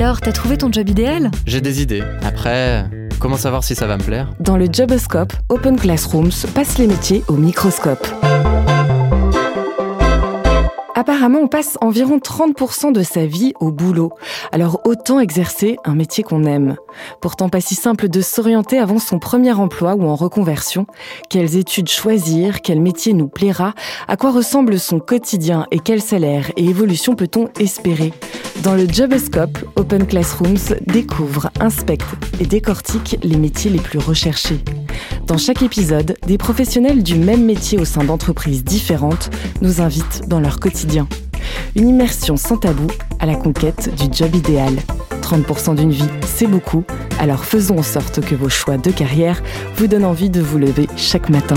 Alors, t'as trouvé ton job idéal? J'ai des idées. Après, comment savoir si ça va me plaire? Dans le Joboscope, Open Classrooms passe les métiers au microscope. Apparemment, on passe environ 30% de sa vie au boulot. Alors autant exercer un métier qu'on aime. Pourtant pas si simple de s'orienter avant son premier emploi ou en reconversion. Quelles études choisir? Quel métier nous plaira? À quoi ressemble son quotidien? Et quel salaire et évolution peut-on espérer? Dans le Joboscope, Open Classrooms découvre, inspecte et décortique les métiers les plus recherchés. Dans chaque épisode, des professionnels du même métier au sein d'entreprises différentes nous invitent dans leur quotidien. Une immersion sans tabou à la conquête du job idéal. 30% d'une vie, c'est beaucoup, alors faisons en sorte que vos choix de carrière vous donnent envie de vous lever chaque matin.